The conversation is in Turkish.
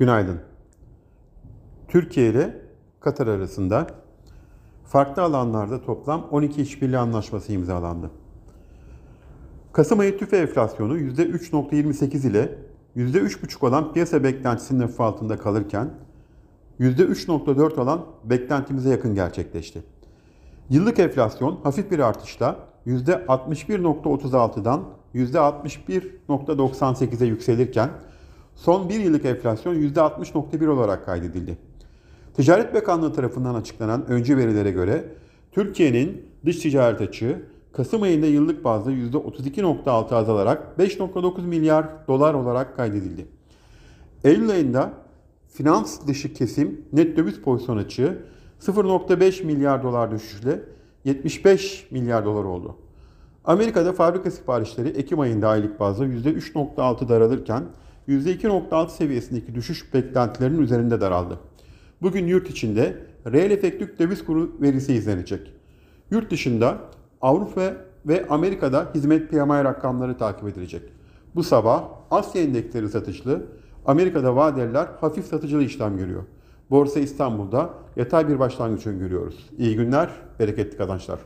Günaydın. Türkiye ile Katar arasında farklı alanlarda toplam 12 işbirliği anlaşması imzalandı. Kasım ayı tüfe enflasyonu %3.28 ile %3.5 olan piyasa beklentisinin hafifi altında kalırken %3.4 olan beklentimize yakın gerçekleşti. Yıllık enflasyon hafif bir artışla %61.36'dan %61.98'e yükselirken son bir yıllık enflasyon %60.1 olarak kaydedildi. Ticaret Bakanlığı tarafından açıklanan öncü verilere göre Türkiye'nin dış ticaret açığı Kasım ayında yıllık bazda %32.6 azalarak 5.9 milyar dolar olarak kaydedildi. Eylül ayında finans dışı kesim net döviz pozisyon açığı 0.5 milyar dolar düşüşle 75 milyar dolar oldu. Amerika'da fabrika siparişleri Ekim ayında aylık bazda %3.6 daralırken %2.6 seviyesindeki düşüş beklentilerinin üzerinde daraldı. Bugün yurt içinde reel efektif döviz kuru verisi izlenecek. Yurt dışında Avrupa ve Amerika'da hizmet PMI rakamları takip edilecek. Bu sabah Asya endeksleri satışlı, Amerika'da vadeliler hafif satıcılı işlem görüyor. Borsa İstanbul'da yatay bir başlangıç öngörüyoruz. İyi günler, bereketli kazançlar.